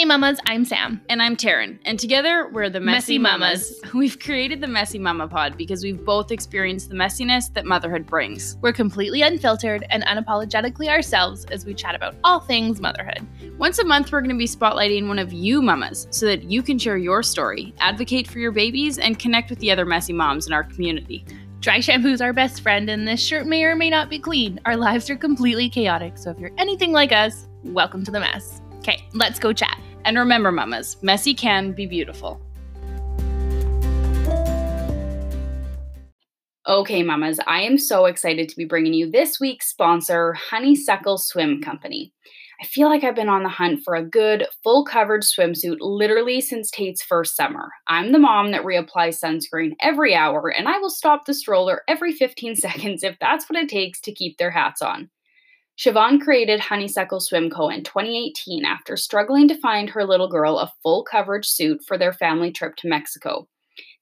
Hey mamas, I'm Sam. And I'm Taryn. And together we're the Messy, Messy mamas. Mamas. We've created the Messy Mama Pod because we've both experienced the messiness that motherhood brings. We're completely unfiltered and unapologetically ourselves as we chat about all things motherhood. Once a month, we're going to be spotlighting one of you mamas so that you can share your story, advocate for your babies, and connect with the other messy moms in our community. Dry shampoo's our best friend, and this shirt may or may not be clean. Our lives are completely chaotic, so if you're anything like us, welcome to the mess. Okay, let's go chat. And remember, mamas, messy can be beautiful. Okay, mamas, I am so excited to be bringing you this week's sponsor, Honeysuckle Swim Company. I feel like I've been on the hunt for a good, full coverage swimsuit literally since Tate's first summer. I'm the mom that reapplies sunscreen every hour, and I will stop the stroller every 15 seconds if that's what it takes to keep their hats on. Siobhan created Honeysuckle Swim Co. in 2018 after struggling to find her little girl a full coverage suit for their family trip to Mexico.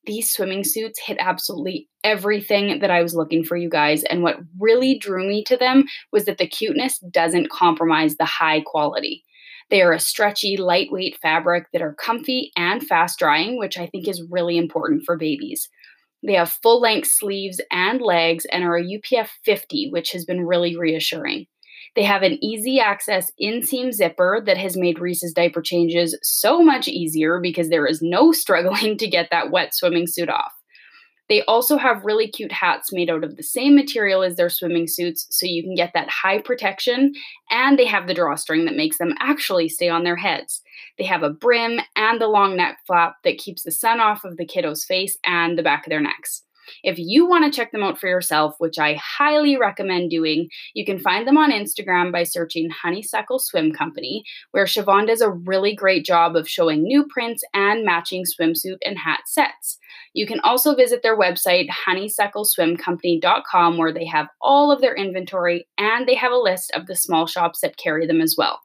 These swimming suits hit absolutely everything that I was looking for, you guys, and what really drew me to them was that the cuteness doesn't compromise the high quality. They are a stretchy, lightweight fabric that are comfy and fast drying, which I think is really important for babies. They have full length sleeves and legs and are a UPF 50, which has been really reassuring. They have an easy access inseam zipper that has made Reese's diaper changes so much easier because there is no struggling to get that wet swimming suit off. They also have really cute hats made out of the same material as their swimming suits, so you can get that high protection, and they have the drawstring that makes them actually stay on their heads. They have a brim and the long neck flap that keeps the sun off of the kiddo's face and the back of their necks. If you want to check them out for yourself, which I highly recommend doing, you can find them on Instagram by searching Honeysuckle Swim Company, where Siobhan does a really great job of showing new prints and matching swimsuit and hat sets. You can also visit their website, honeysuckleswimcompany.com, where they have all of their inventory and they have a list of the small shops that carry them as well.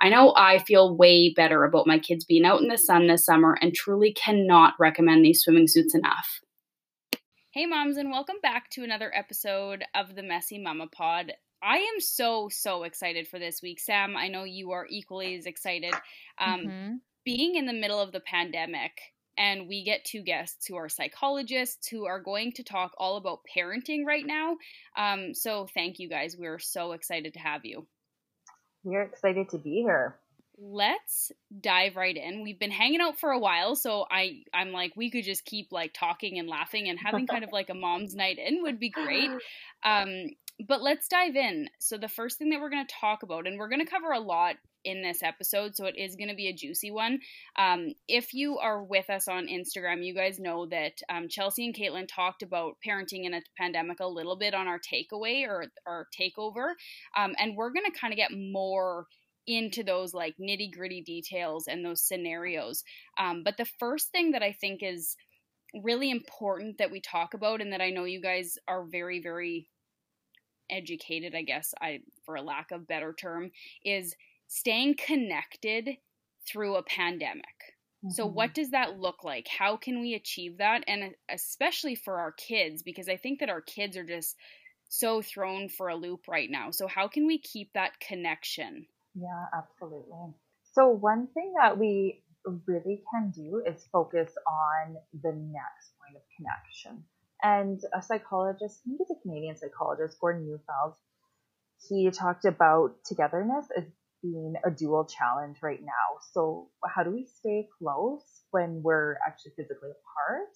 I know I feel way better about my kids being out in the sun this summer and truly cannot recommend these swimming suits enough. Hey, moms, and welcome back to another episode of the Messy Mama Pod. I am so, so excited for this week. Sam, I know you are equally as excited. Um, Mhm. Being in the middle of the pandemic, and we get two guests who are psychologists who are going to talk all about parenting right now. Um, so, thank you guys. We're so excited to have you. We're excited to be here. Let's dive right in. We've been hanging out for a while, so I I'm like we could just keep like talking and laughing and having kind of like a mom's night in would be great. Um but let's dive in. So the first thing that we're going to talk about and we're going to cover a lot in this episode, so it is going to be a juicy one. Um, if you are with us on Instagram, you guys know that um, Chelsea and Caitlin talked about parenting in a pandemic a little bit on our takeaway or our takeover, um, and we're going to kind of get more into those like nitty gritty details and those scenarios. Um, but the first thing that I think is really important that we talk about, and that I know you guys are very, very educated, I guess, I for a lack of better term, is staying connected through a pandemic. So, Mhm. what does that look like? How can we achieve that? And especially for our kids, because I think that our kids are just so thrown for a loop right now. So, how can we keep that connection? Yeah, absolutely. So, one thing that we really can do is focus on the next point of connection. And a psychologist, think he's a Canadian psychologist, Gordon Neufeld, he talked about togetherness as being a dual challenge right now. So, how do we stay close when we're actually physically apart?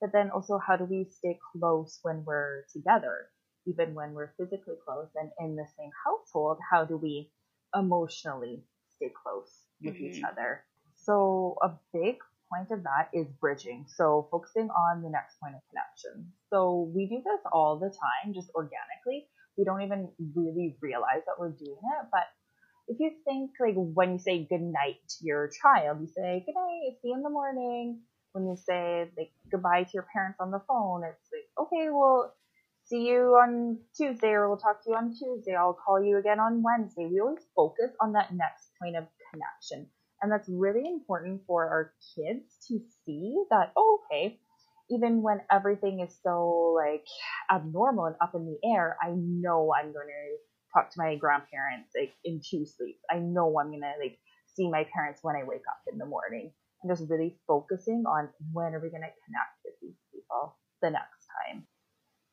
But then also, how do we stay close when we're together? Even when we're physically close and in the same household, how do we emotionally stay close with each Mhm. other? So, a big point of that is bridging. So, focusing on the next point of connection. So, we do this all the time, just organically. We don't even really realize that we're doing it. But if you think, like, when you say good night to your child, you say, good night, see you in the morning. When you say, like, goodbye to your parents on the phone, it's like, okay, well, see you on Tuesday or we'll talk to you on Tuesday. I'll call you again on Wednesday. We always focus on that next point of connection. And that's really important for our kids to see that, oh, okay, even when everything is so like abnormal and up in the air, I know I'm going to talk to my grandparents like in two sleeps. I know I'm going to like see my parents when I wake up in the morning. And just really focusing on when are we going to connect with these people the next time.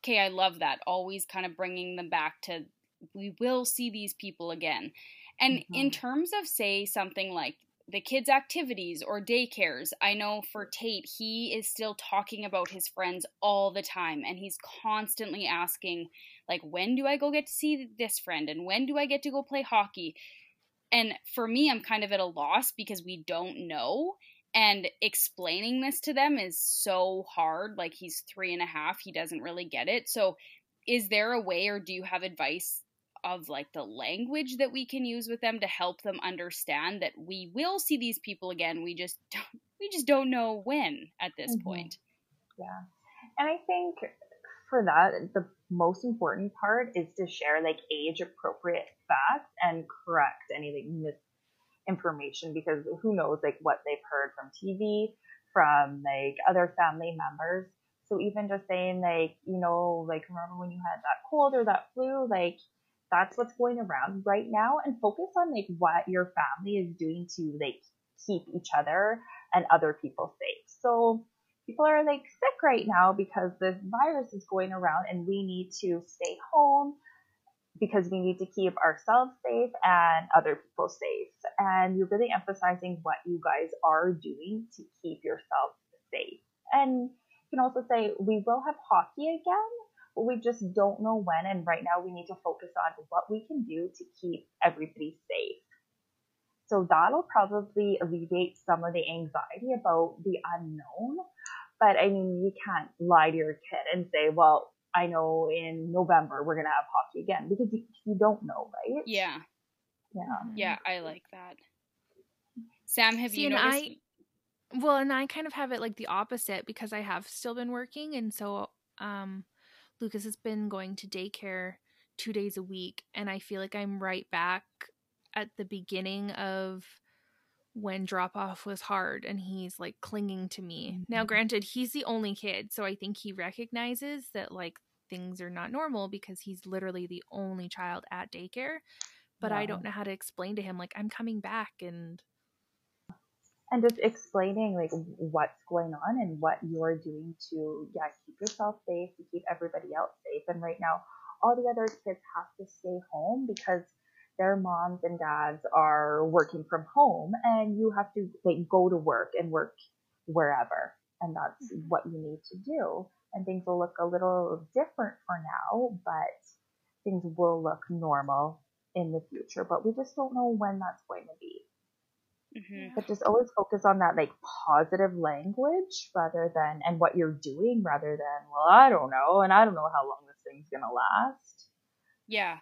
Okay, I love that. Always kind of bringing them back to we will see these people again. And mm-hmm. in terms of, say, something like the kids' activities or daycares. I know for Tate, he is still talking about his friends all the time and he's constantly asking, like, when do I go get to see this friend and when do I get to go play hockey? And for me, I'm kind of at a loss because we don't know. And explaining this to them is so hard. Like, he's three and a half, he doesn't really get it. So, is there a way, or do you have advice of like the language that we can use with them to help them understand that we will see these people again we just don't, we just don't know when at this mm-hmm. point yeah and i think for that the most important part is to share like age appropriate facts and correct any like misinformation because who knows like what they've heard from tv from like other family members. So even just saying like you know like remember when you had that cold or that flu? Like that's what's going around right now. And focus on like what your family is doing to like keep each other and other people safe. So people are like sick right now because this virus is going around and we need to stay home because we need to keep ourselves safe and other people safe. And you're really emphasizing what you guys are doing to keep yourself safe. And you can also say we will have hockey again but we just don't know when. And right now we need to focus on what we can do to keep everybody safe. So that'll probably alleviate some of the anxiety about the unknown. But I mean, you can't lie to your kid and say, well, I know in November we're going to have hockey again because you, you don't know, right? Yeah. Yeah. Yeah, I like that. Sam, have See, you noticed? I, well, and I kind of have it like the opposite because I have still been working. And so, um, Lucas has been going to daycare two days a week, and I feel like I'm right back at the beginning of when drop off was hard and he's like clinging to me. Mm-hmm. Now, granted, he's the only kid, so I think he recognizes that like things are not normal because he's literally the only child at daycare. But I don't know how to explain to him, like, I'm coming back and and just explaining like what's going on and what you're doing to yeah keep yourself safe to keep everybody else safe and right now all the other kids have to stay home because their moms and dads are working from home and you have to like go to work and work wherever and that's mm-hmm. what you need to do and things will look a little different for now but things will look normal in the future but we just don't know when that's going to be Mm-hmm. But just always focus on that like positive language rather than and what you're doing rather than well I don't know and I don't know how long this thing's gonna last. Yeah.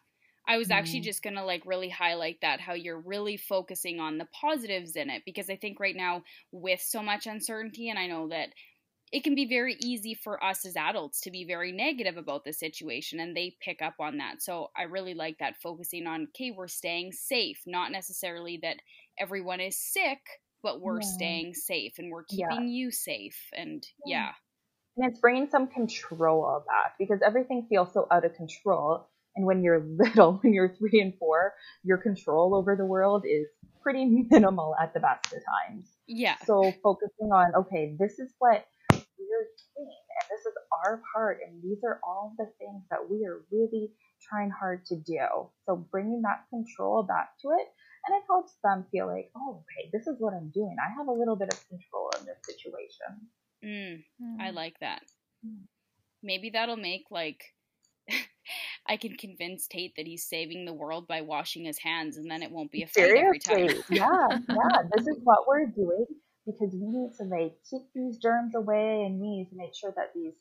I was actually mm-hmm. just going to like really highlight that how you're really focusing on the positives in it because I think right now with so much uncertainty and I know that it can be very easy for us as adults to be very negative about the situation and they pick up on that. So I really like that focusing on okay, we're staying safe, not necessarily that everyone is sick, but we're yeah. staying safe and we're keeping yeah. you safe and yeah. And it's bringing some control back because everything feels so out of control. And when you're little, when you're three and four, your control over the world is pretty minimal at the best of times. Yeah. So focusing on, okay, this is what we're doing and this is our part and these are all the things that we are really trying hard to do. So bringing that control back to it and it helps them feel like, oh, okay, this is what I'm doing. I have a little bit of control in this situation. Mm, mm. I like that. Mm. Maybe that'll make like I can convince Tate that he's saving the world by washing his hands, and then it won't be a fight every time. yeah, yeah. This is what we're doing because we need to like keep these germs away, and we need to make sure that these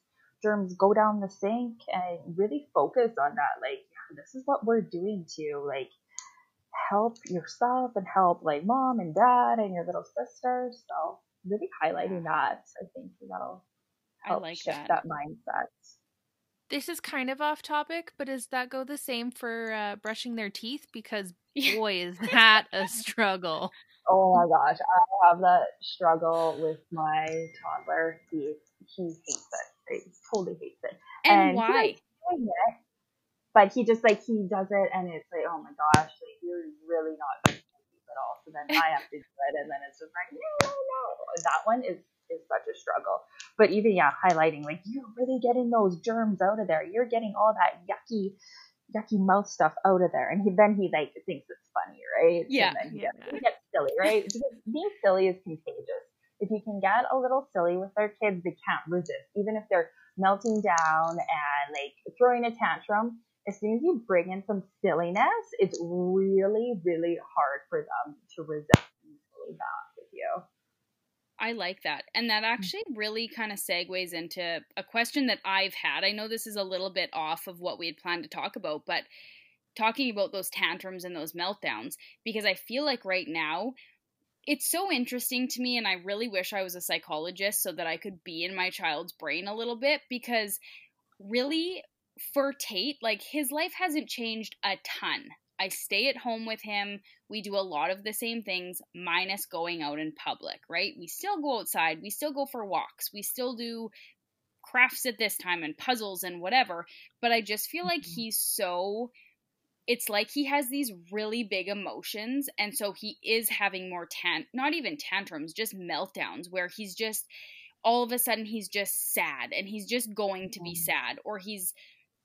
germs go down the sink and really focus on that. Like, yeah, this is what we're doing to like help yourself and help like mom and dad and your little sister. So really highlighting that, I think that'll help like shift that. that. mindset. This is kind of off topic, but does that go the same for uh, brushing their teeth? Because boy, is that a struggle. Oh my gosh, I have that struggle with my toddler. He he hates it. He totally hates it. And, and why? but he just like he does it and it's like oh my gosh like you're really not it all. So then I have to do it, and then it's just like no, no, no. That one is is such a struggle. But even yeah, highlighting like you're really getting those germs out of there. You're getting all that yucky yucky mouth stuff out of there. And he, then he like thinks it's funny, right? Yeah. And then he, yeah. Gets, he gets silly, right? because being silly is contagious. If you can get a little silly with their kids, they can't resist. Even if they're melting down and like throwing a tantrum, as soon as you bring in some silliness, it's really, really hard for them to resist easily back with you. I like that. And that Mm. actually really kind of segues into a question that I've had. I know this is a little bit off of what we had planned to talk about, but talking about those tantrums and those meltdowns, because I feel like right now, it's so interesting to me, and I really wish I was a psychologist so that I could be in my child's brain a little bit. Because really, for Tate, like his life hasn't changed a ton. I stay at home with him. We do a lot of the same things, minus going out in public, right? We still go outside. We still go for walks. We still do crafts at this time and puzzles and whatever. But I just feel like Mhm. he's so. It's like he has these really big emotions, and so he is having more tant, not even tantrums, just meltdowns, where he's just all of a sudden he's just sad and he's just going to be sad, or he's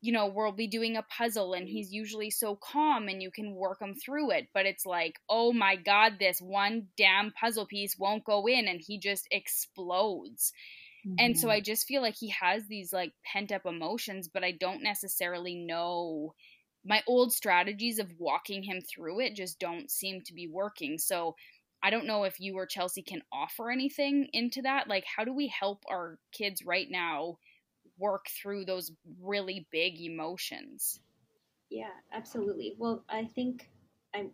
you know, we'll be doing a puzzle and he's usually so calm and you can work him through it. But it's like, oh my God, this one damn puzzle piece won't go in and he just explodes. And so Mhm. I just feel like he has these like pent up emotions, but I don't necessarily know. My old strategies of walking him through it just don't seem to be working. So I don't know if you or Chelsea can offer anything into that. Like, how do we help our kids right now work through those really big emotions? Yeah, absolutely. Well, I think I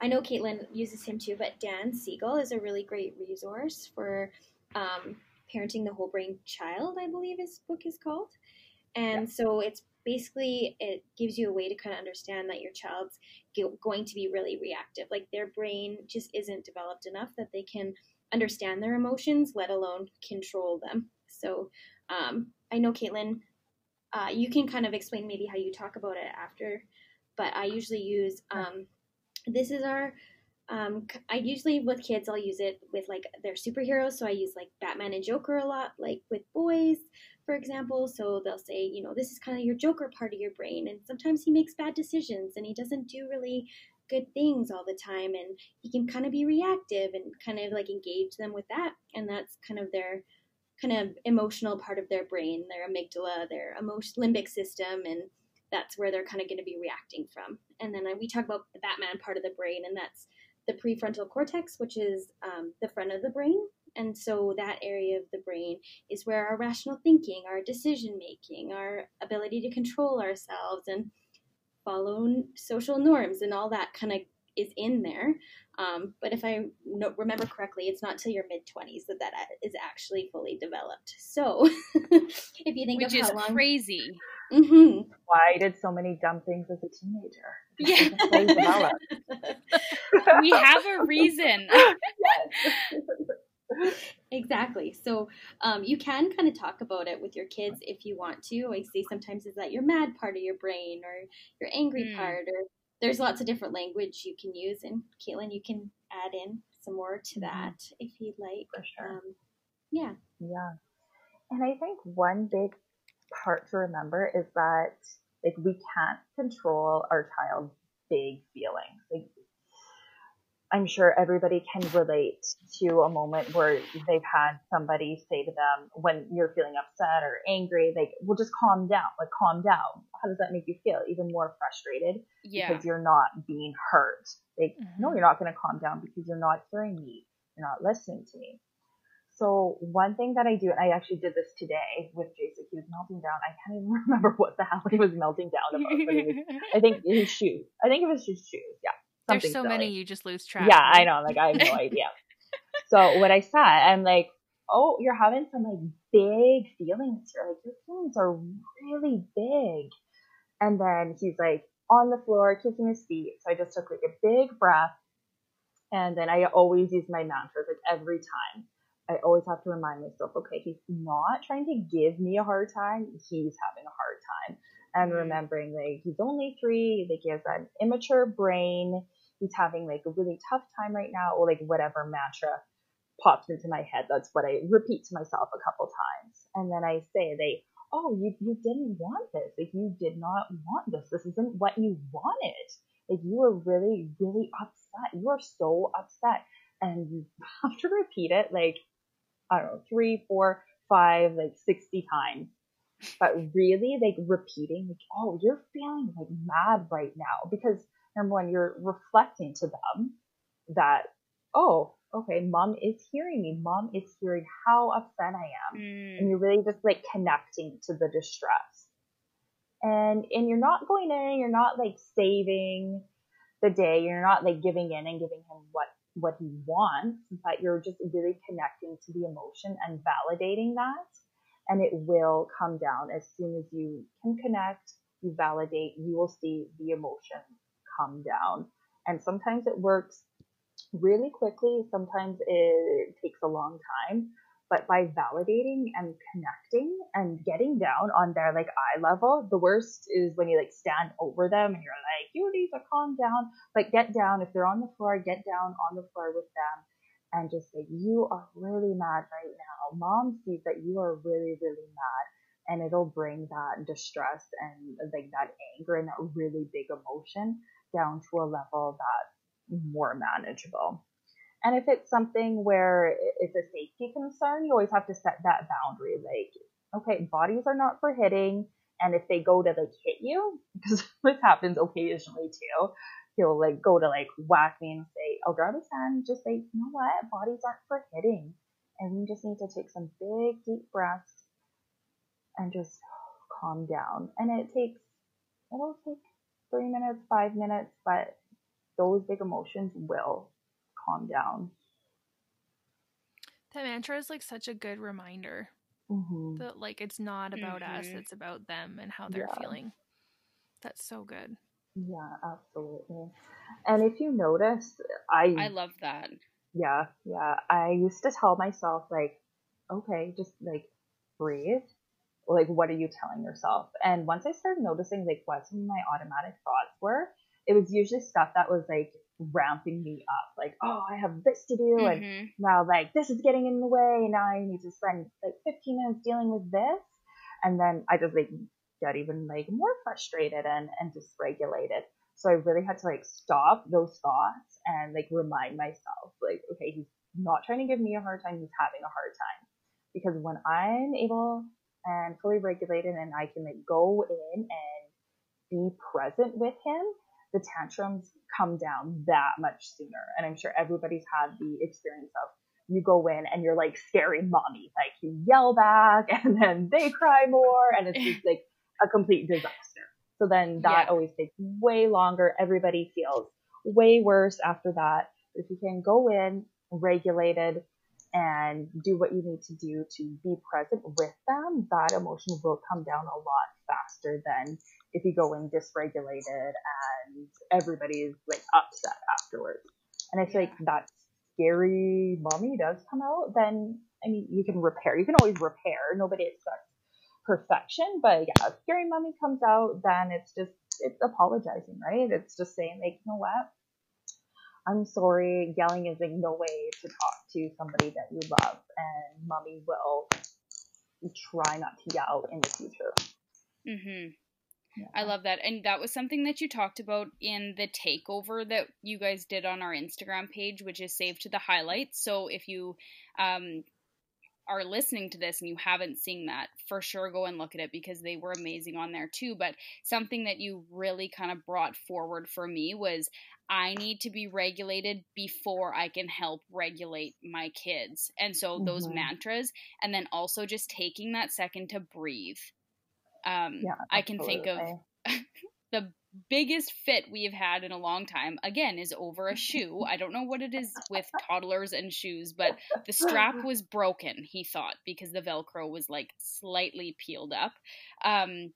I know Caitlin uses him too, but Dan Siegel is a really great resource for um, parenting the whole brain child. I believe his book is called, and so it's basically it gives you a way to kind of understand that your child's going to be really reactive. Like their brain just isn't developed enough that they can understand their emotions, let alone control them. So um, I know Caitlin uh, you can kind of explain maybe how you talk about it after, but I usually use um, this is our. Um, I usually with kids I'll use it with like their superheroes. So I use like Batman and Joker a lot, like with boys, for example. So they'll say, you know, this is kind of your Joker part of your brain, and sometimes he makes bad decisions and he doesn't do really good things all the time, and he can kind of be reactive and kind of like engage them with that, and that's kind of their kind of emotional part of their brain, their amygdala, their emotion limbic system, and that's where they're kind of going to be reacting from. And then uh, we talk about the Batman part of the brain, and that's the prefrontal cortex, which is um, the front of the brain. And so that area of the brain is where our rational thinking, our decision making, our ability to control ourselves and follow social norms and all that kind of is in there. Um, but if I no, remember correctly, it's not till your mid 20s that that is actually fully developed. So if you think Which of is how long. crazy. hmm Why I did so many dumb things as a teenager? Yeah. It wasn't fully developed. We have a reason. Exactly. So um, you can kind of talk about it with your kids if you want to. I say sometimes is that your mad part of your brain or your angry Mm. part, or there's lots of different language you can use. And Caitlin, you can add in some more to Mhm. that if you'd like. For sure. Um, yeah. Yeah. And I think one big part to remember is that like we can't control our child's big feelings. Like I'm sure everybody can relate to a moment where they've had somebody say to them when you're feeling upset or angry, like, well, just calm down, like, calm down. How does that make you feel? Even more frustrated Yeah. because you're not being heard. Like, no, Mhm. you're not going to calm down because you're not hearing me. You're not listening to me. So one thing that I do, and I actually did this today with Jason, he was melting down. I can't even remember what the hell he was melting down about. But was, I think his shoes. I think it was his shoes. Yeah. There's so silly. many you just lose track. Yeah, I know. Like I have no idea. So what I said, I'm like, oh, you're having some like big feelings here. Like your feelings are really big. And then he's like on the floor kissing his feet. So I just took like a big breath. And then I always use my mantras like every time. I always have to remind myself, okay, he's not trying to give me a hard time. He's having a hard time. And remembering like he's only three, like he has an immature brain. he's having like a really tough time right now, or like whatever mantra pops into my head. That's what I repeat to myself a couple times. And then I say, they, oh, you, you didn't want this. Like, you did not want this. This isn't what you wanted. Like, you were really, really upset. You are so upset. And you have to repeat it like, I don't know, three, four, five, like 60 times. But really, like repeating, like, oh, you're feeling like mad right now. Because number one, you're reflecting to them that, oh, okay, mom is hearing me. Mom is hearing how upset I am. Mm. And you're really just like connecting to the distress. And and you're not going in, you're not like saving the day, you're not like giving in and giving him what what he wants, but you're just really connecting to the emotion and validating that. And it will come down as soon as you can connect, you validate, you will see the emotion come down. And sometimes it works really quickly. Sometimes it takes a long time. But by validating and connecting and getting down on their like eye level, the worst is when you like stand over them and you're like, you need to calm down. But get down. If they're on the floor, get down on the floor with them and just say, you are really mad right now. Mom sees that you are really, really mad and it'll bring that distress and like that anger and that really big emotion down to a level that more manageable. And if it's something where it's a safety concern, you always have to set that boundary. Like, okay, bodies are not for hitting. And if they go to like hit you, because this happens occasionally too, he'll like go to like whack me and say, I'll grab his hand, just say, you know what, bodies aren't for hitting. And we just need to take some big deep breaths and just calm down. And it takes, it'll take three minutes, five minutes, but those big emotions will calm down. That mantra is like such a good reminder mm-hmm. that like it's not about mm-hmm. us, it's about them and how they're yeah. feeling. That's so good. Yeah, absolutely. And if you notice, I I love that. Yeah, yeah. I used to tell myself like, okay, just like breathe. Like, what are you telling yourself? And once I started noticing like what some of my automatic thoughts were, it was usually stuff that was like ramping me up. Like, oh, I have this to do, mm-hmm. and now like this is getting in the way, and now I need to spend like 15 minutes dealing with this, and then I just like get even like more frustrated and and dysregulated. So I really had to like stop those thoughts and like remind myself, like, okay, he's not trying to give me a hard time, he's having a hard time. Because when I'm able and fully regulated and I can like go in and be present with him, the tantrums come down that much sooner. And I'm sure everybody's had the experience of you go in and you're like scary mommy, like you yell back and then they cry more and it's just like a complete disaster. So then that yeah. always takes way longer. Everybody feels way worse after that. If you can go in regulated and do what you need to do to be present with them, that emotion will come down a lot faster than if you go in dysregulated and everybody's like upset afterwards. And I feel like that scary mommy does come out, then I mean you can repair. You can always repair. Nobody expects perfection, but yeah, if scary mommy comes out, then it's just it's apologizing, right? It's just saying like, you know what? I'm sorry, yelling is like no way to talk to somebody that you love and mommy will try not to yell in the future. Mm-hmm. Yeah. I love that. And that was something that you talked about in the takeover that you guys did on our Instagram page, which is saved to the highlights. So if you um, are listening to this and you haven't seen that, for sure go and look at it because they were amazing on there too. But something that you really kind of brought forward for me was I need to be regulated before I can help regulate my kids. And so mm-hmm. those mantras, and then also just taking that second to breathe um, yeah, I can think of the biggest fit we've had in a long time again is over a shoe. I don't know what it is with toddlers and shoes but the strap was broken he thought because the velcro was like slightly peeled up. Um,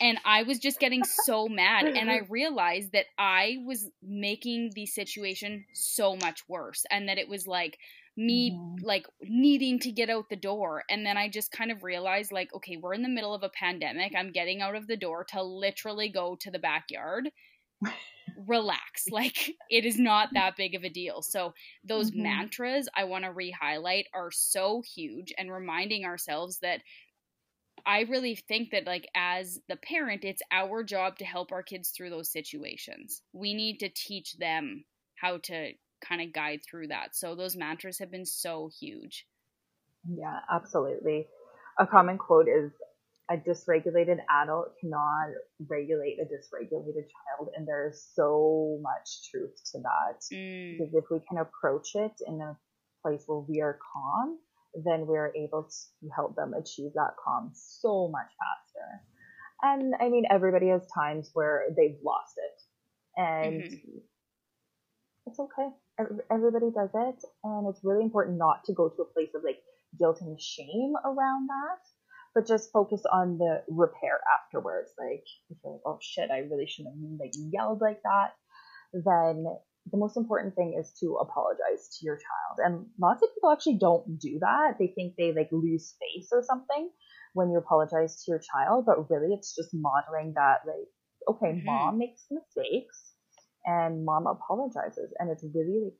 and i was just getting so mad and i realized that i was making the situation so much worse and that it was like me mm-hmm. like needing to get out the door and then i just kind of realized like okay we're in the middle of a pandemic i'm getting out of the door to literally go to the backyard relax. Like it is not that big of a deal. So those Mhm. mantras I want to re-highlight are so huge and reminding ourselves that I really think that like as the parent, it's our job to help our kids through those situations. We need to teach them how to kind of guide through that. So those mantras have been so huge. Yeah, absolutely. A common quote is a dysregulated adult cannot regulate a dysregulated child, and there's so much truth to that. Mm, Because if we can approach it in a place where we are calm, then we're able to help them achieve that calm so much faster. And I mean, everybody has times where they've lost it, and Mhm. it's okay. Ev- Everybody does it, and it's really important not to go to a place of like guilt and shame around that, but just focus on the repair afterwards. Like, if you're like, oh shit, I really shouldn't have like yelled like that, then the most important thing is to apologize to your child. And lots of people actually don't do that. They think they like lose face or something when you apologize to your child, but really it's just modeling that like, okay, Mhm. mom makes mistakes and mom apologizes. And it's really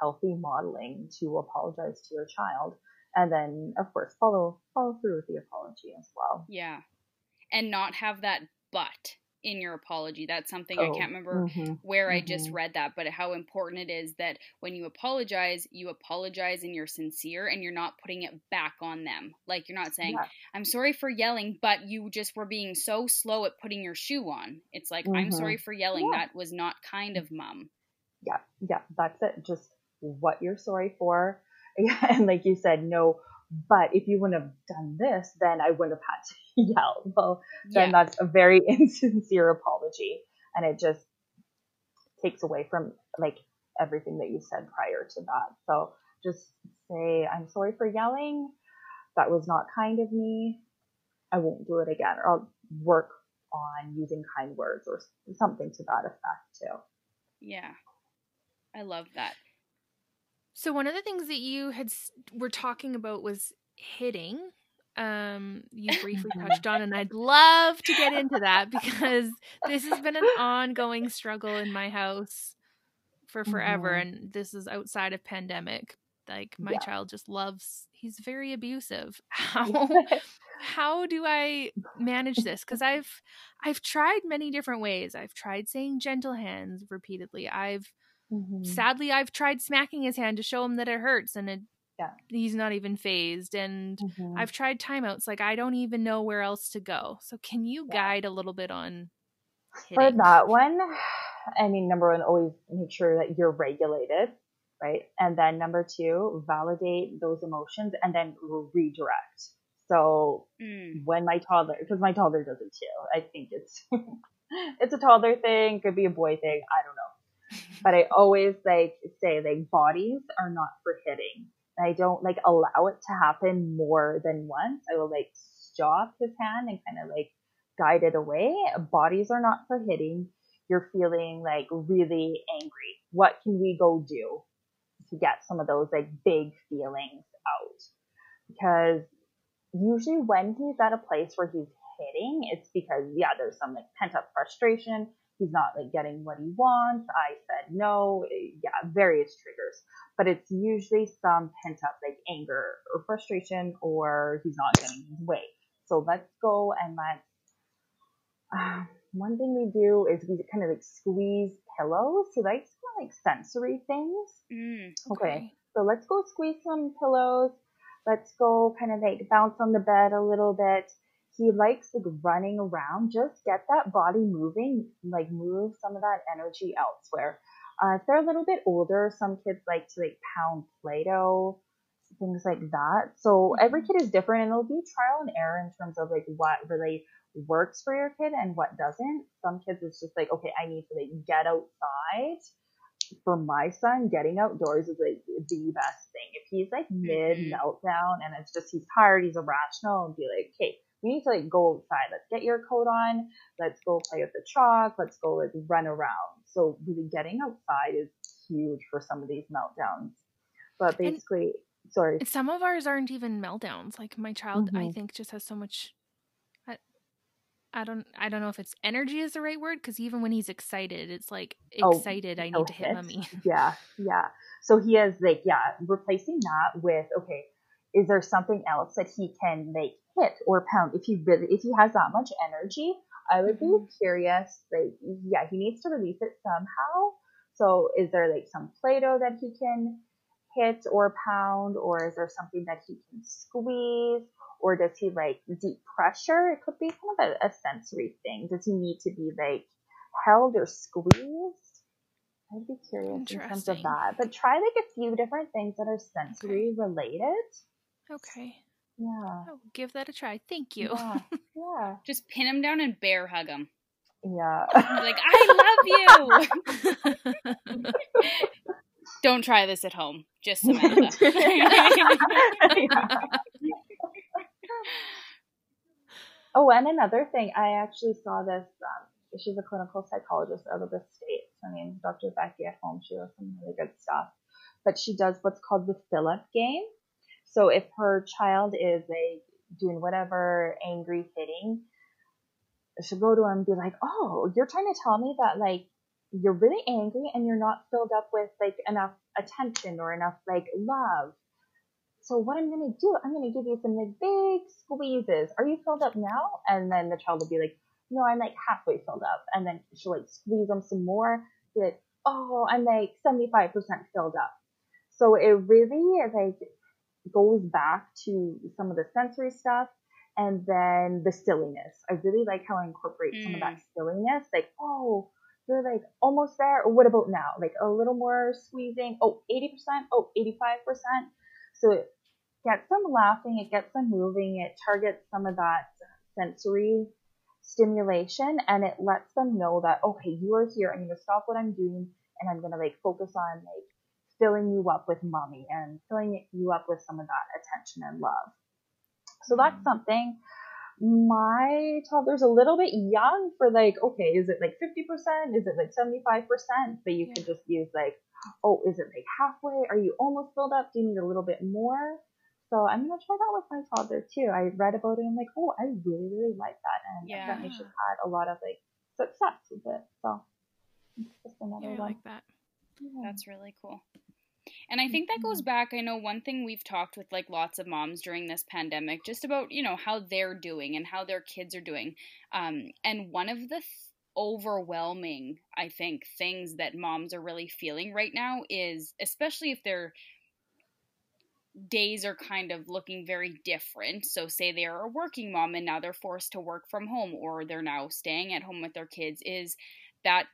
healthy modeling to apologize to your child and then of course follow follow through with the apology as well. Yeah. And not have that but in your apology. That's something I Oh, can't remember mhm. where I just Mhm. read that, but how important it is that when you apologize, you apologize and you're sincere and you're not putting it back on them. Like you're not saying, Yeah. I'm sorry for yelling, but you just were being so slow at putting your shoe on. It's like, I'm Mhm. sorry for yelling. Yeah. That was not kind of mom. yeah yeah that's it just what you're sorry for yeah, and like you said no but if you wouldn't have done this then i wouldn't have had to yell well then Yeah. that's a very insincere apology and it just takes away from like everything that you said prior to that so just say i'm sorry for yelling that was not kind of me i won't do it again or i'll work on using kind words or something to that effect too Yeah. I love that. So one of the things that you had were talking about was hitting. Um, you briefly touched on, and I'd love to get into that because this has been an ongoing struggle in my house for forever, Mhm. and this is outside of pandemic. Like my Yeah. child just loves; he's very abusive. How how do I manage this? Because I've I've tried many different ways. I've tried saying gentle hands repeatedly. I've Mhm. sadly I've tried smacking his hand to show him that it hurts and it Yeah. he's not even phased and Mhm. I've tried timeouts like I don't even know where else to go. So can you Yeah. guide a little bit on For that one, I mean, number one, always make sure that you're regulated, right? And then number two, validate those emotions and then redirect. So Mm. when my toddler, because my toddler does it too, I think it's it's a toddler thing, could be a boy thing, I don't know. But I always like say like bodies are not for hitting. I don't like allow it to happen more than once. I will like stop his hand and kind of like guide it away. Bodies are not for hitting. You're feeling like really angry. What can we go do to get some of those like big feelings out? Because usually when he's at a place where he's hitting, it's because yeah, there's some like pent up frustration. He's not like getting what he wants. I said no. Yeah, various triggers but it's usually some pent up like anger or frustration or he's not getting his way. So let's go and let's. Uh, one thing we do is we kind of like squeeze pillows. He likes kind of like sensory things. Mm. Okay. So let's go squeeze some pillows. Let's go kind of like bounce on the bed a little bit. He likes like running around. Just get that body moving, like move some of that energy elsewhere. Uh, if they're a little bit older, some kids like to like pound Play-Doh, things like that. So every kid is different and it'll be trial and error in terms of like what really works for your kid and what doesn't. Some kids it's just like, okay, I need to like get outside. For my son, getting outdoors is like the best thing. If he's like mid Mhm. meltdown and it's just he's tired, he's irrational, and be like, okay, we need to like go outside. Let's get your coat on. Let's go play with the chalk. Let's go like run around. So really getting outside is huge for some of these meltdowns. But And- basically, sorry. Some of ours aren't even meltdowns. Like my child, I Mhm. think, just has so much. I, I don't I don't know if it's energy is the right word because even when he's excited, it's like Oh, excited. I he'll need to hit hit. mummy. Yeah, yeah. So he is like, yeah, replacing that with okay, is there something else that he can like hit or pound if he really if he has that much energy? I would be Mhm. curious. Like, yeah, he needs to release it somehow. So is there like some Play-Doh that he can hit or pound, or is there something that he can squeeze? Or does he like deep pressure? It could be kind of a, a sensory thing. Does he need to be like held or squeezed? I'd be curious in terms of that. But try like a few different things that are sensory related. Okay. Yeah. I will give that a try. Thank you. Yeah. Yeah. Just pin him down and bear hug him. Yeah. Like, I love you. Don't try this at home. Just Samantha. Oh, and another thing, I actually saw this. Um, she's a clinical psychologist out of the States. I mean, Dr. Becky at home, she does some really good stuff. But she does what's called the fill up game. So if her child is like doing whatever, angry, hitting, she'll go to him and be like, Oh, you're trying to tell me that like you're really angry and you're not filled up with like enough attention or enough like love. So what I'm gonna do, I'm gonna give you some like big squeezes. Are you filled up now? And then the child will be like, No, I'm like halfway filled up. And then she'll like squeeze them some more. Be like, Oh, I'm like 75% filled up. So it really is like goes back to some of the sensory stuff and then the silliness. I really like how I incorporate some of that mm. silliness. Like, oh, you're like almost there. Or what about now? Like a little more squeezing. Oh, 80%. Oh, 85%. So it gets them laughing, it gets them moving, it targets some of that sensory stimulation and it lets them know that, okay, you are here. I'm going to stop what I'm doing and I'm going to like focus on like filling you up with mommy and filling you up with some of that attention and love. So that's mm-hmm. something. My toddler's a little bit young for like, okay, is it like 50%? Is it like 75%? But you Yeah. could just use like, oh, is it like halfway? Are you almost filled up? Do you need a little bit more? So I'm gonna try that with my toddler too. I read about it and I'm like, oh, I really, really like that. And Yeah. apparently she's had a lot of like success with it. So it's just another Yeah, I one. like that. Yeah. That's really cool. And I think that goes back. I know one thing we've talked with like lots of moms during this pandemic, just about you know how they're doing and how their kids are doing. Um, and one of the th- overwhelming, I think, things that moms are really feeling right now is, especially if their days are kind of looking very different. So, say they are a working mom and now they're forced to work from home, or they're now staying at home with their kids. Is that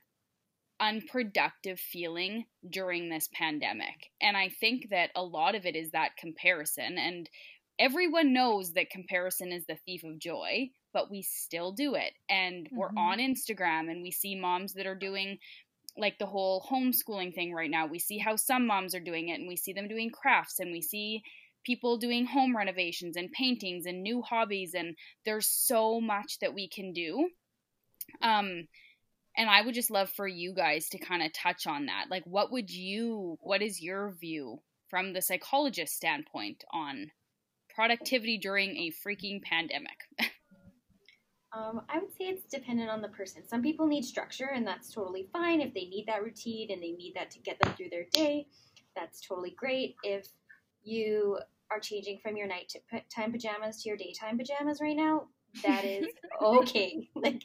unproductive feeling during this pandemic. And I think that a lot of it is that comparison. And everyone knows that comparison is the thief of joy, but we still do it. And we're Mhm. on Instagram and we see moms that are doing like the whole homeschooling thing right now. We see how some moms are doing it and we see them doing crafts and we see people doing home renovations and paintings and new hobbies and there's so much that we can do. Um and I would just love for you guys to kind of touch on that. Like, what would you, what is your view from the psychologist standpoint on productivity during a freaking pandemic? Um, I would say it's dependent on the person. Some people need structure, and that's totally fine. If they need that routine and they need that to get them through their day, that's totally great. If you are changing from your nighttime pajamas to your daytime pajamas right now, that is okay. Like,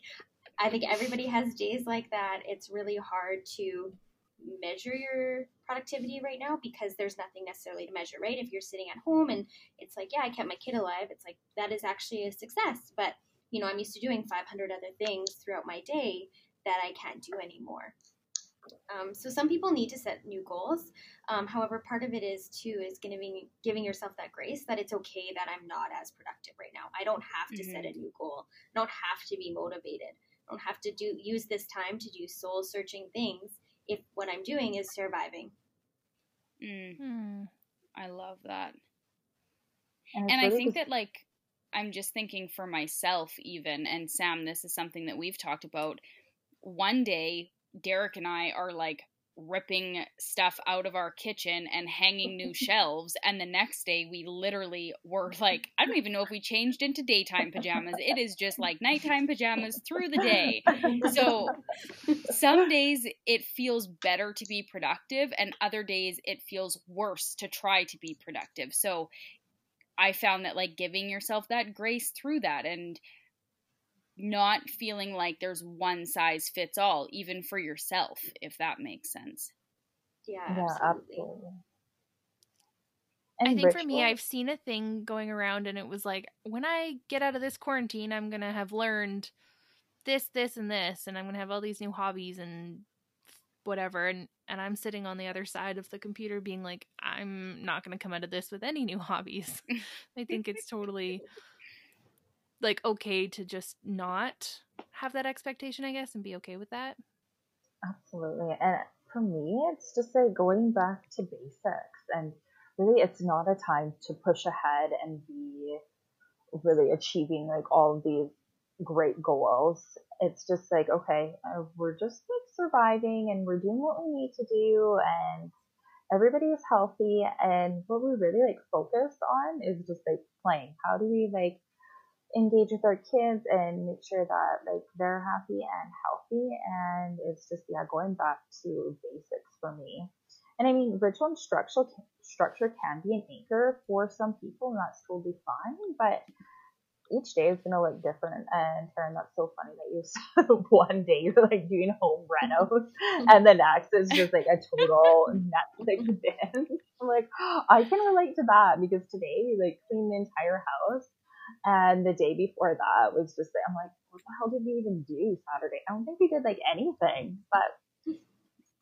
I think everybody has days like that. It's really hard to measure your productivity right now because there's nothing necessarily to measure, right? If you're sitting at home and it's like, yeah, I kept my kid alive, it's like that is actually a success. But you know, I'm used to doing 500 other things throughout my day that I can't do anymore. Um, so some people need to set new goals. Um, however, part of it is too is be giving yourself that grace that it's okay that I'm not as productive right now. I don't have to set a new goal. I don't have to be motivated. I don't have to do use this time to do soul searching things if what I'm doing is surviving. Mm, Hmm. I love that. And, And I think that, like, I'm just thinking for myself, even, and Sam, this is something that we've talked about. One day, Derek and I are like ripping stuff out of our kitchen and hanging new shelves and the next day we literally were like i don't even know if we changed into daytime pajamas. It is just like nighttime pajamas through the day. So some days it feels better to be productive and other days it feels worse to try to be productive. So i found that like giving yourself that grace through that and not feeling like there's one size fits all, even for yourself, if that makes sense. Yeah, yeah absolutely. absolutely. I think ritual. for me, I've seen a thing going around, and it was like, when I get out of this quarantine, I'm gonna have learned this, this, and this, and I'm gonna have all these new hobbies and whatever. And and I'm sitting on the other side of the computer, being like, I'm not gonna come out of this with any new hobbies. I think it's totally like okay to just not have that expectation, I guess, and be okay with that. Absolutely. And for me, it's just like going back to basics and really it's not a time to push ahead and be really achieving like all of these great goals. It's just like, okay, uh, we're just like surviving and we're doing what we need to do and everybody is healthy and what we really like focus on is just like playing. How do we like engage with our kids and make sure that like they're happy and healthy. And it's just yeah going back to basics for me. And i mean ritual and structural structure can be an anchor for some people and that's totally fine. But each day is gonna look different. And Karen, that's so funny that you said one day you're like doing home renos and the next is just like a total Netflix binge. I'm like, I can relate to that because today we like cleaned the entire house and the day before that was just, I'm like, what the hell did we even do Saturday? I don't think we did like anything, but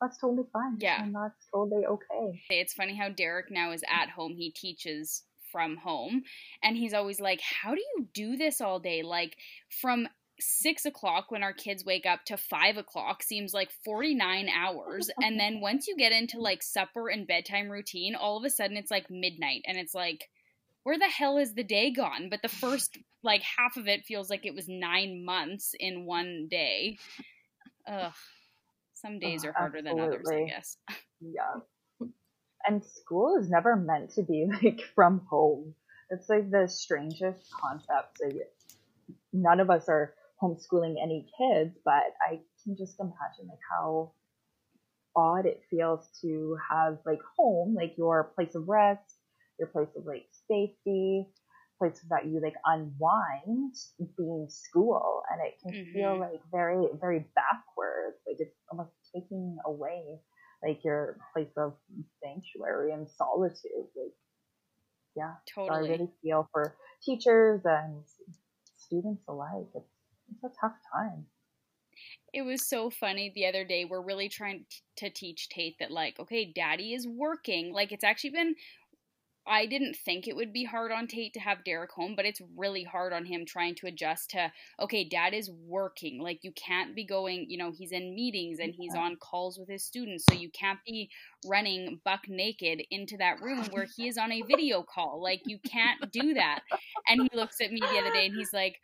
that's totally fine. Yeah. And that's totally okay. It's funny how Derek now is at home. He teaches from home. And he's always like, How do you do this all day? Like, from six o'clock when our kids wake up to five o'clock seems like 49 hours. and then once you get into like supper and bedtime routine, all of a sudden it's like midnight. And it's like, where the hell is the day gone? But the first like half of it feels like it was nine months in one day. Ugh. Some days are harder Absolutely. than others, I guess. Yeah. And school is never meant to be like from home. It's like the strangest concept. Like, none of us are homeschooling any kids, but I can just imagine like how odd it feels to have like home, like your place of rest, your place of like safety, place that you like unwind being school and it can mm-hmm. feel like very, very backwards. Like it's almost taking away like your place of sanctuary and solitude. Like yeah. Totally. So I really feel for teachers and students alike. It's it's a tough time. It was so funny the other day. We're really trying to teach Tate that, like, okay, daddy is working. Like, it's actually been I didn't think it would be hard on Tate to have Derek home, but it's really hard on him trying to adjust to, okay, dad is working. Like, you can't be going, you know, he's in meetings and he's on calls with his students. So you can't be running buck naked into that room where he is on a video call. Like, you can't do that. And he looks at me the other day and he's like,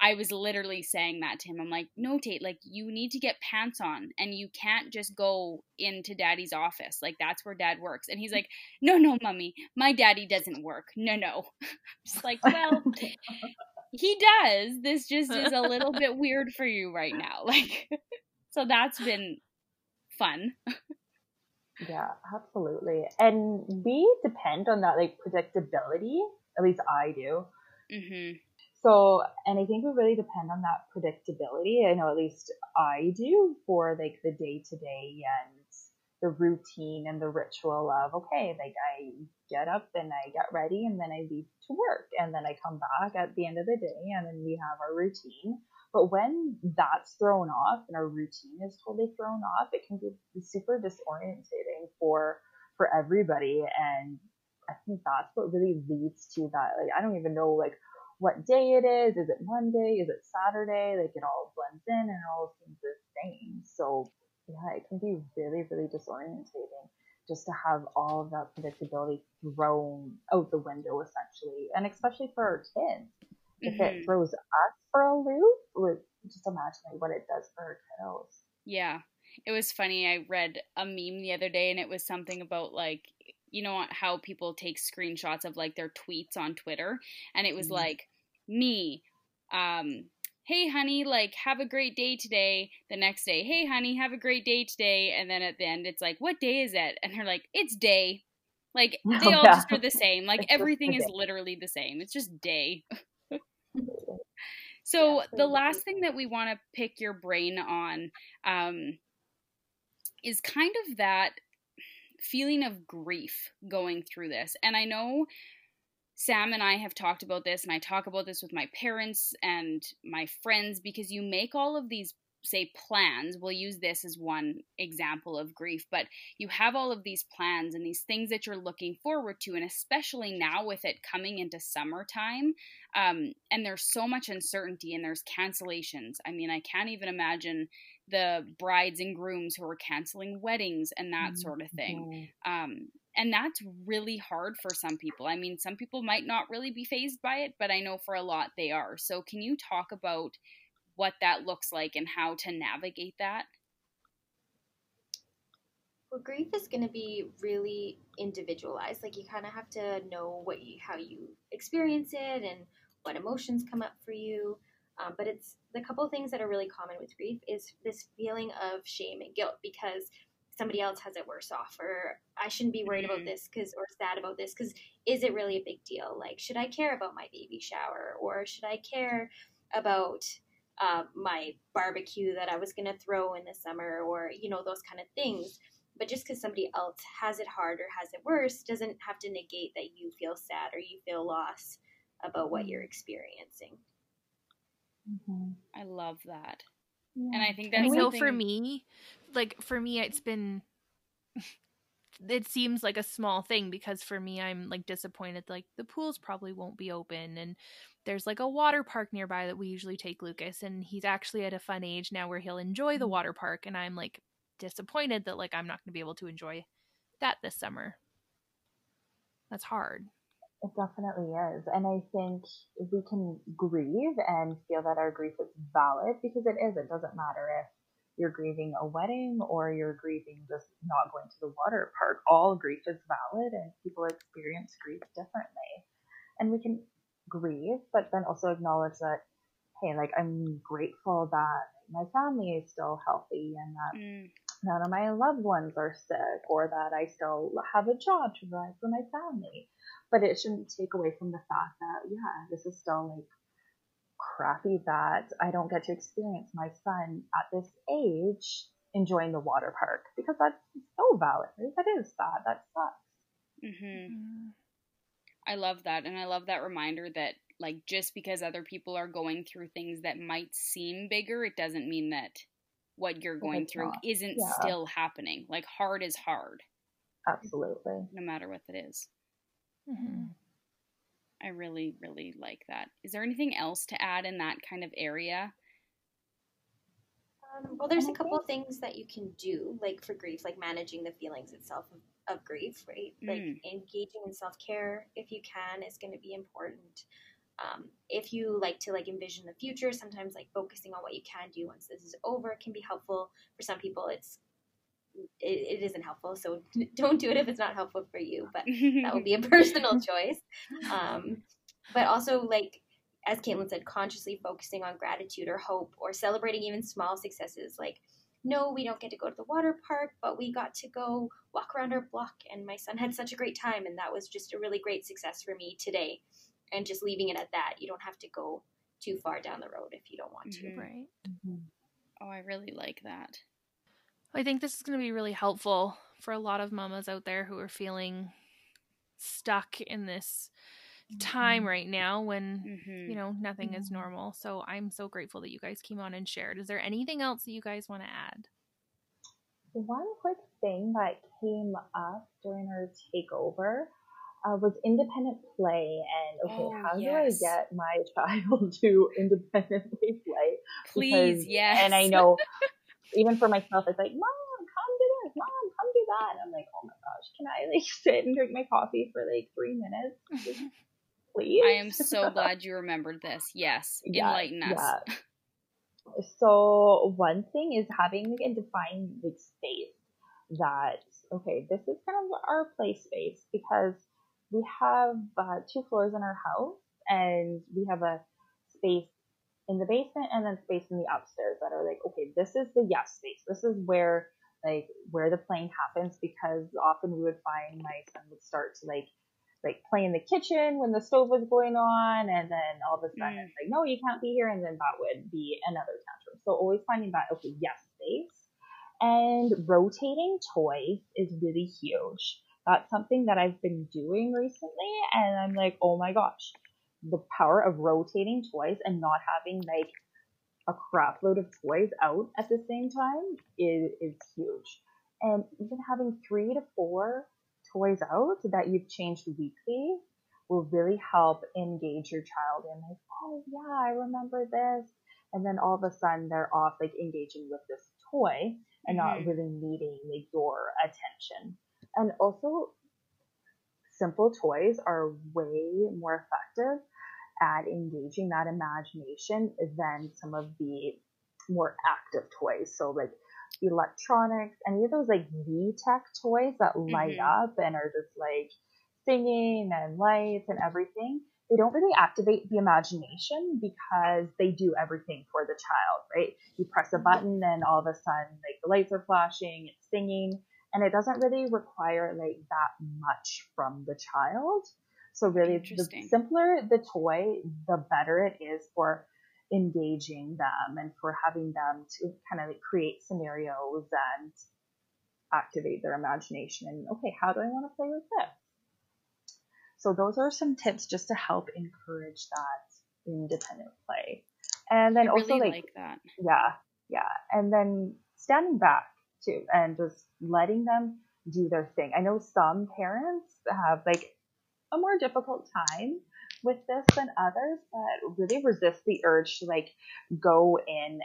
I was literally saying that to him. I'm like, no, Tate, like you need to get pants on and you can't just go into daddy's office. Like that's where dad works. And he's like, no, no, mummy, my daddy doesn't work. No, no. just like, well, he does. This just is a little bit weird for you right now. Like, so that's been fun. yeah, absolutely. And we depend on that like predictability. At least I do. Mm-hmm so, and I think we really depend on that predictability. I know at least I do for like the day to day and the routine and the ritual of, okay, like I get up and I get ready and then I leave to work and then I come back at the end of the day and then we have our routine. But when that's thrown off and our routine is totally thrown off, it can be super disorientating for for everybody. And I think that's what really leads to that. Like I don't even know like what day it is. Is it Monday? Is it Saturday? Like it all blends in and it all seems the same. So yeah, it can be really, really disorientating just to have all of that predictability thrown out the window essentially. And especially for our kids. If mm-hmm. it throws us for a loop, just imagine what it does for our kiddos. Yeah. it was funny. I read a meme the other day and it was something about like you know how people take screenshots of like their tweets on Twitter and it was mm-hmm. like me um hey honey like have a great day today. The next day hey honey have a great day today. And then at the end it's like what day is it? And they're like it's day. Like they oh, all yeah. just are the same. Like it's everything is literally the same. It's just day. So yeah, the last thing that we want to pick your brain on um, is kind of that feeling of grief going through this and i know Sam and I have talked about this, and I talk about this with my parents and my friends because you make all of these, say, plans. We'll use this as one example of grief, but you have all of these plans and these things that you're looking forward to, and especially now with it coming into summertime, um, and there's so much uncertainty and there's cancellations. I mean, I can't even imagine the brides and grooms who are canceling weddings and that mm-hmm. sort of thing. Um, and that's really hard for some people. I mean, some people might not really be fazed by it, but I know for a lot they are. So, can you talk about what that looks like and how to navigate that? Well, grief is going to be really individualized. Like you kind of have to know what you, how you experience it and what emotions come up for you. Um, but it's the couple things that are really common with grief is this feeling of shame and guilt because somebody else has it worse off or i shouldn't be worried about mm-hmm. this because or sad about this because is it really a big deal like should i care about my baby shower or should i care about uh, my barbecue that i was going to throw in the summer or you know those kind of things but just because somebody else has it hard or has it worse doesn't have to negate that you feel sad or you feel loss about what you're mm-hmm. experiencing mm-hmm. i love that yeah. And I think that's I know for me, like for me, it's been. it seems like a small thing because for me, I'm like disappointed. Like the pools probably won't be open, and there's like a water park nearby that we usually take Lucas, and he's actually at a fun age now where he'll enjoy the mm. water park, and I'm like disappointed that like I'm not going to be able to enjoy that this summer. That's hard. It definitely is. And I think we can grieve and feel that our grief is valid because it is. It doesn't matter if you're grieving a wedding or you're grieving just not going to the water park. All grief is valid and people experience grief differently. And we can grieve, but then also acknowledge that, hey, like I'm grateful that my family is still healthy and that mm. None of my loved ones are sick or that I still have a job to provide for my family but it shouldn't take away from the fact that yeah, this is still like crappy that I don't get to experience my son at this age enjoying the water park because that's so valid. That is sad. That sucks. Mm-hmm. mm-hmm. I love that, and I love that reminder that like just because other people are going through things that might seem bigger, it doesn't mean that what you're going it's through not. isn't yeah. still happening. Like hard is hard. Absolutely. No matter what it is. Mm-hmm. I really, really like that. Is there anything else to add in that kind of area? Um, well, there's a couple of things that you can do, like for grief, like managing the feelings itself of, of grief, right? Mm. Like engaging in self care if you can is going to be important. Um, if you like to like envision the future, sometimes like focusing on what you can do once this is over can be helpful. For some people, it's it, it isn't helpful. So don't do it if it's not helpful for you. But that will be a personal choice. Um, but also, like as Caitlin said, consciously focusing on gratitude or hope or celebrating even small successes. Like, no, we don't get to go to the water park, but we got to go walk around our block, and my son had such a great time, and that was just a really great success for me today. And just leaving it at that. You don't have to go too far down the road if you don't want to. Mm-hmm. Right. Mm-hmm. Oh, I really like that. I think this is going to be really helpful for a lot of mamas out there who are feeling stuck in this time mm-hmm. right now when mm-hmm. you know nothing mm-hmm. is normal. So I'm so grateful that you guys came on and shared. Is there anything else that you guys want to add? One quick thing that came up during our takeover uh, was independent play and okay, oh, how yes. do I get my child to independently play? Please, because, yes. And I know even for myself, it's like, mom, come do this, mom, come do that. And I'm like, oh my gosh, can I like sit and drink my coffee for like three minutes? Please. I am so glad you remembered this. Yes. Yeah, Enlighten us. Yeah. So one thing is having like a defined like space that okay, this is kind of our play space because we have uh, two floors in our house and we have a space in the basement and then space in the upstairs that are like okay, this is the yes space. This is where like where the playing happens because often we would find my son would start to like like play in the kitchen when the stove was going on and then all of a sudden mm. it's like no you can't be here and then that would be another tantrum so always finding that okay yes space and rotating toys is really huge that's something that i've been doing recently and i'm like oh my gosh the power of rotating toys and not having like a crap load of toys out at the same time is, is huge. And even having three to four toys out that you've changed weekly will really help engage your child in like, oh yeah, I remember this. And then all of a sudden they're off like engaging with this toy and mm-hmm. not really needing like your attention. And also simple toys are way more effective at engaging that imagination than some of the more active toys. So like electronics, any of those like V-Tech toys that light mm-hmm. up and are just like singing and lights and everything. They don't really activate the imagination because they do everything for the child, right? You press a button and all of a sudden like the lights are flashing, it's singing, and it doesn't really require like that much from the child. So really, the simpler the toy, the better it is for engaging them and for having them to kind of like create scenarios and activate their imagination. And okay, how do I want to play with this? So those are some tips just to help encourage that independent play. And then I also really like, like that. Yeah, yeah. And then standing back too and just letting them do their thing. I know some parents have like a more difficult time with this than others, but really resist the urge to like go in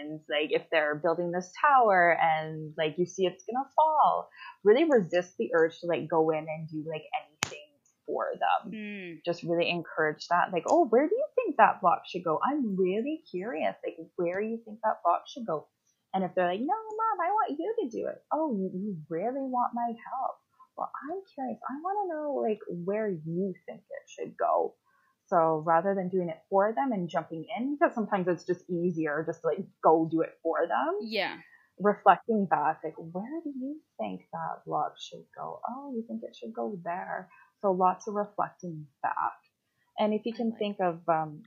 and like if they're building this tower and like you see it's gonna fall, really resist the urge to like go in and do like anything for them. Mm. Just really encourage that. Like, oh, where do you think that block should go? I'm really curious. Like, where do you think that block should go? And if they're like, no, mom, I want you to do it. Oh, you, you really want my help? well, I'm curious. I want to know like where you think it should go. So rather than doing it for them and jumping in, because sometimes it's just easier just to like go do it for them. Yeah. Reflecting back, like where do you think that block should go? Oh, you think it should go there. So lots of reflecting back. And if you can think of um,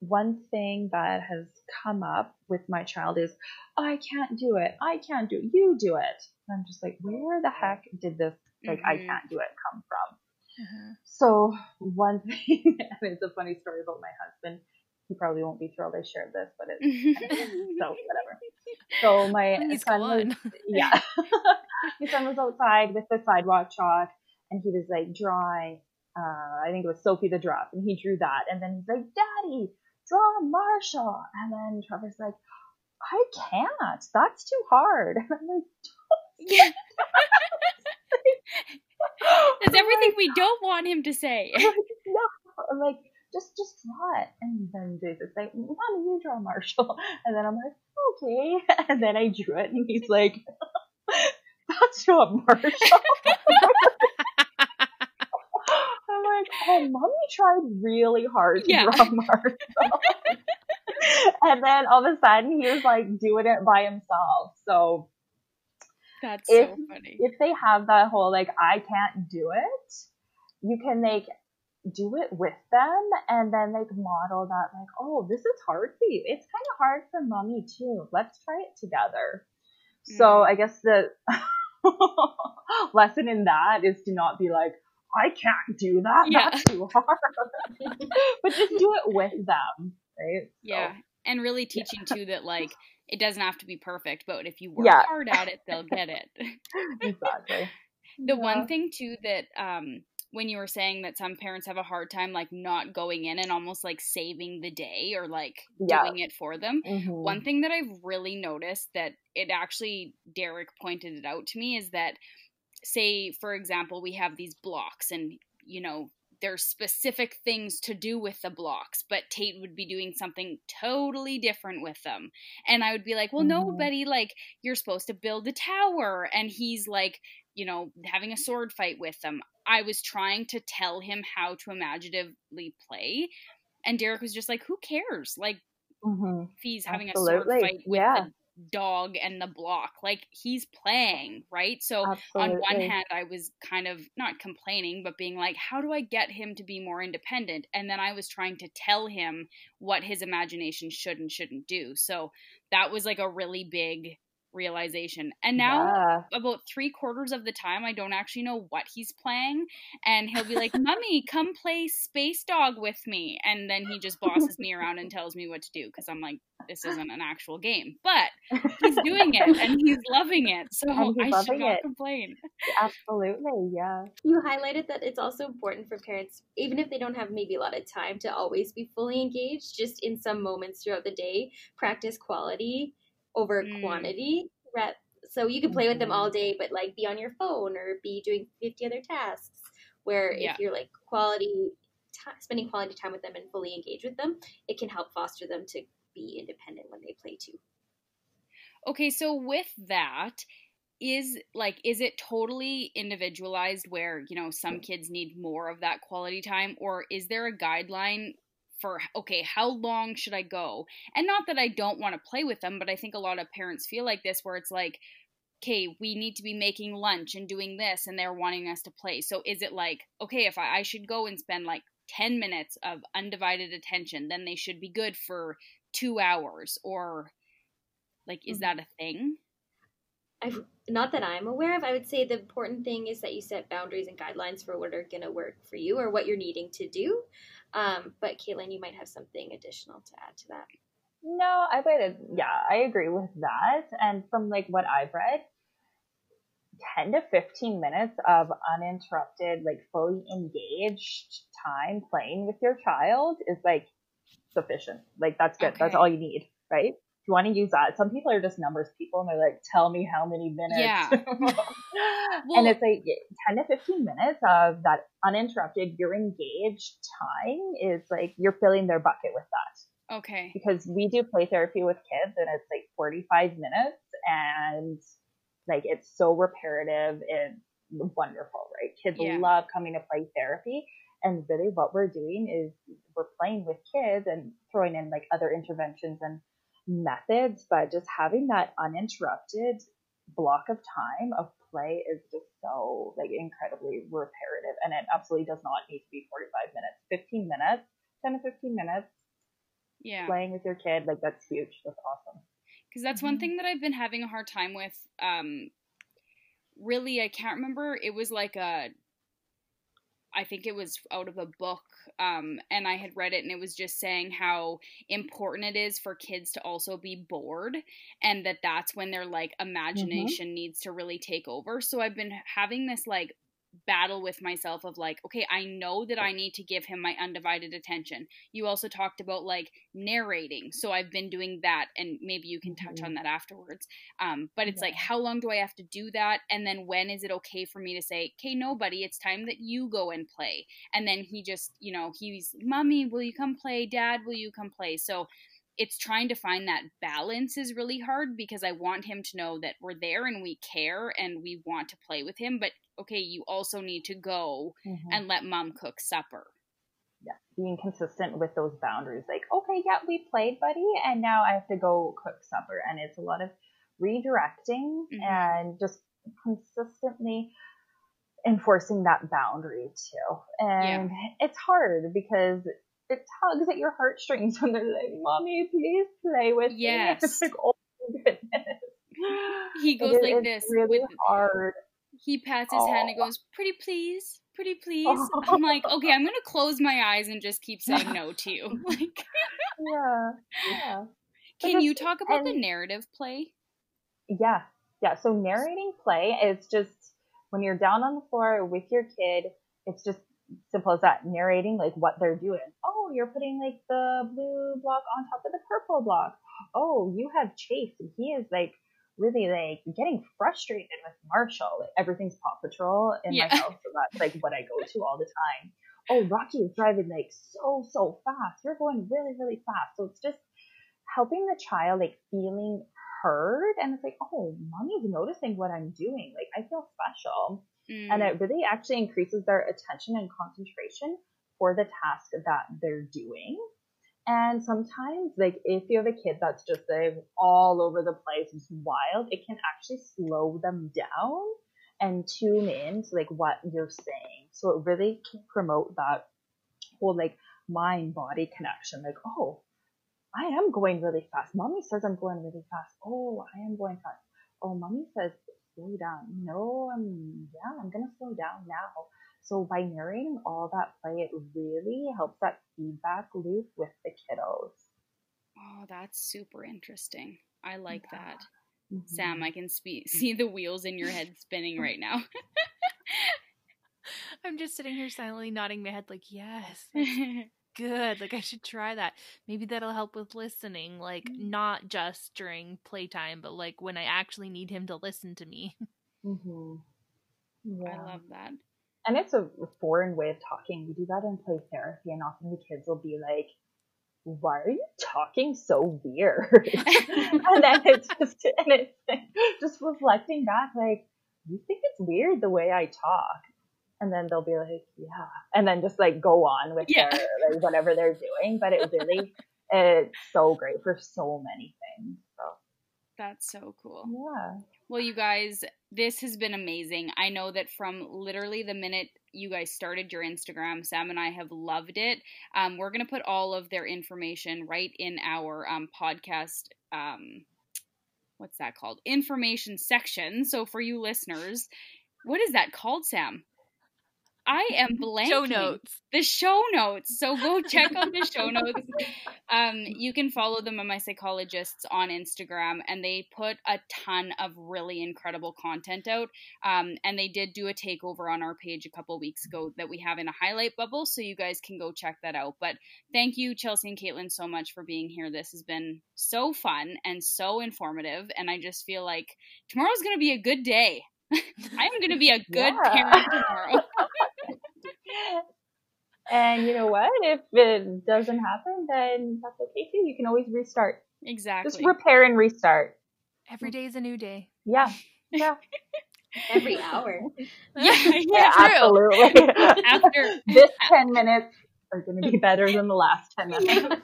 one thing that has come up with my child is, I can't do it. I can't do it. You do it. And I'm just like, where the heck did this, like, mm-hmm. I can't do it come from? Mm-hmm. So one thing, and it's a funny story about my husband. He probably won't be thrilled I shared this, but it's so whatever. So my Please son was, yeah, my son was outside with the sidewalk chalk, and he was like drawing. Uh, I think it was Sophie the Giraffe, and he drew that, and then he's like, "Daddy, draw Marshall," and then Trevor's like, "I can't. That's too hard." And I'm like, yeah. That's everything we don't want him to say. no, I'm like, just just draw it. And then Jason's like, Mommy, you draw Marshall. And then I'm like, okay. And then I drew it, and he's like, that's not Marshall. Like, oh, Mommy tried really hard to yeah. draw Marshall. and then all of a sudden, he was like doing it by himself. So that's if, so funny. If they have that whole like I can't do it, you can like do it with them and then like model that like, oh, this is hard for you. It's kind of hard for mommy too. Let's try it together. Mm. So I guess the lesson in that is to not be like, I can't do that. Yeah. That's too hard. but just do it with them. Right. Yeah. So, and really teaching yeah. too that like it doesn't have to be perfect, but if you work yeah. hard at it, they'll get it. exactly. the yeah. one thing too that um when you were saying that some parents have a hard time like not going in and almost like saving the day or like yeah. doing it for them. Mm-hmm. One thing that I've really noticed that it actually Derek pointed it out to me is that say for example we have these blocks and you know there's specific things to do with the blocks, but Tate would be doing something totally different with them. And I would be like, well, mm-hmm. nobody, like, you're supposed to build a tower. And he's like, you know, having a sword fight with them. I was trying to tell him how to imaginatively play. And Derek was just like, who cares? Like, mm-hmm. if he's having Absolutely. a sword fight with yeah dog and the block. Like he's playing, right? So Absolutely. on one hand, I was kind of not complaining, but being like, how do I get him to be more independent? And then I was trying to tell him what his imagination should and shouldn't do. So that was like a really big realization. And now yeah. about three quarters of the time I don't actually know what he's playing. And he'll be like, Mummy, come play Space Dog with me. And then he just bosses me around and tells me what to do because I'm like, this isn't an actual game. But he's doing it and he's loving it. So I should not it. complain. Absolutely, yeah. You highlighted that it's also important for parents, even if they don't have maybe a lot of time to always be fully engaged, just in some moments throughout the day, practice quality over mm. quantity. So you can play with them all mm-hmm. day, but like be on your phone or be doing 50 other tasks. Where yeah. if you're like quality, t- spending quality time with them and fully engage with them, it can help foster them to be independent when they play too. Okay, so with that, is like is it totally individualized where you know some kids need more of that quality time or is there a guideline for okay how long should i go and not that i don't want to play with them but i think a lot of parents feel like this where it's like okay we need to be making lunch and doing this and they're wanting us to play so is it like okay if i, I should go and spend like 10 minutes of undivided attention then they should be good for two hours or like is mm-hmm. that a thing I've, not that I'm aware of. I would say the important thing is that you set boundaries and guidelines for what are going to work for you or what you're needing to do. Um, but Caitlin, you might have something additional to add to that. No, I would. Yeah, I agree with that. And from like what I've read, 10 to 15 minutes of uninterrupted, like fully engaged time playing with your child is like sufficient. Like that's good. Okay. That's all you need, right? You want to use that, some people are just numbers people and they're like, tell me how many minutes. Yeah. well, and it's like 10 to 15 minutes of that uninterrupted, you're engaged time is like you're filling their bucket with that. Okay. Because we do play therapy with kids and it's like 45 minutes and like it's so reparative and wonderful, right? Kids yeah. love coming to play therapy. And really what we're doing is we're playing with kids and throwing in like other interventions and methods, but just having that uninterrupted block of time of play is just so like incredibly reparative and it absolutely does not need to be 45 minutes. 15 minutes 10 to 15 minutes yeah. playing with your kid like that's huge. That's awesome. Because that's mm-hmm. one thing that i've been having a hard time with um really i can't remember. It was like a I think it was out of a book, um, and I had read it, and it was just saying how important it is for kids to also be bored, and that that's when their like mm-hmm. imagination mm-hmm. needs to really take over. So I've been having this like battle with myself of like, okay, I know that I need to give him my undivided attention. You also talked about like narrating. So I've been doing that and maybe you can touch mm-hmm. on that afterwards. Um, but it's yeah. like, how long do I have to do that? And then when is it okay for me to say, okay, nobody, it's time that you go and play. And then he just, you know, he's, mommy, will you come play? Dad, will you come play? So it's trying to find that balance is really hard because I want him to know that we're there and we care and we want to play with him, but okay, you also need to go mm-hmm. and let mom cook supper. Yeah, being consistent with those boundaries. Like, okay, yeah, we played, buddy, and now I have to go cook supper. And it's a lot of redirecting mm-hmm. and just consistently enforcing that boundary too. And yeah. it's hard because it tugs at your heartstrings when they're like, "Mommy, please play with yes. me." It's like, oh goodness. He goes it, like this. Really with, hard he pats his hand and goes, "Pretty please, pretty please." I'm like, okay, I'm gonna close my eyes and just keep saying no to you. Like, yeah, yeah. Can you talk about and, the narrative play? Yeah, yeah. So narrating play is just when you're down on the floor with your kid. It's just simple as that. Narrating like what they're doing. Oh, you're putting like the blue block on top of the purple block. Oh, you have Chase and he is like really like getting frustrated with Marshall. Like, everything's Paw Patrol in yeah. my house, so that's like what I go to all the time. oh, Rocky is driving like so, so fast. You're going really, really fast. So it's just helping the child like feeling heard and it's like, oh, mommy's noticing what I'm doing. Like I feel special. Mm. And it really actually increases their attention and concentration for the task that they're doing. And sometimes, like, if you have a kid that's just like all over the place, it's wild, it can actually slow them down and tune in to like what you're saying. So it really can promote that whole like mind body connection. Like, oh, I am going really fast. Mommy says I'm going really fast. Oh, I am going fast. Oh, mommy says slow down. No, I'm yeah, I'm gonna slow down now. So by narrating all that play, it really helps that feedback loop with the kiddos. Oh, that's super interesting. I like yeah. that. Mm-hmm. Sam, I can spe- see the wheels in your head spinning right now. I'm just sitting here silently nodding my head, like, yes, good. Like, I should try that. Maybe that'll help with listening, like, mm-hmm. not just during playtime, but like when I actually need him to listen to me. Mm-hmm. Yeah. I love that. And it's a foreign way of talking. We do that in play therapy, and often the kids will be like, why are you talking so weird? and then it's just, and it's just reflecting back, like, you think it's weird the way I talk. And then they'll be like, yeah. And then just like go on with yeah. their, like, whatever they're doing. But it really, it's so great for so many things. So that's so cool. Yeah. Well, you guys, this has been amazing. I know that from literally the minute you guys started your Instagram, Sam and I have loved it. Um, we're going to put all of their information right in our um, podcast. Um, what's that called? Information section. So for you listeners, what is that called, Sam? I am blanking. Show notes. The show notes. So go check out the show notes. Um, you can follow them on Mama Psychologists on Instagram, and they put a ton of really incredible content out. Um, and they did do a takeover on our page a couple weeks ago that we have in a highlight bubble, so you guys can go check that out. But thank you, Chelsea and Caitlin, so much for being here. This has been so fun and so informative, and I just feel like tomorrow's going to be a good day. I'm going to be a good yeah. parent tomorrow. And you know what? If it doesn't happen, then that's okay too. You can always restart. Exactly. Just repair and restart. Every day is a new day. Yeah. Yeah. Every hour. yeah, yeah, yeah absolutely. After this 10 minutes are going to be better than the last 10 minutes.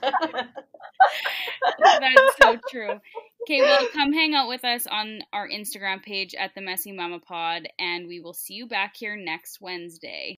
That's so true. Okay, well, come hang out with us on our Instagram page at the Messy Mama Pod, and we will see you back here next Wednesday.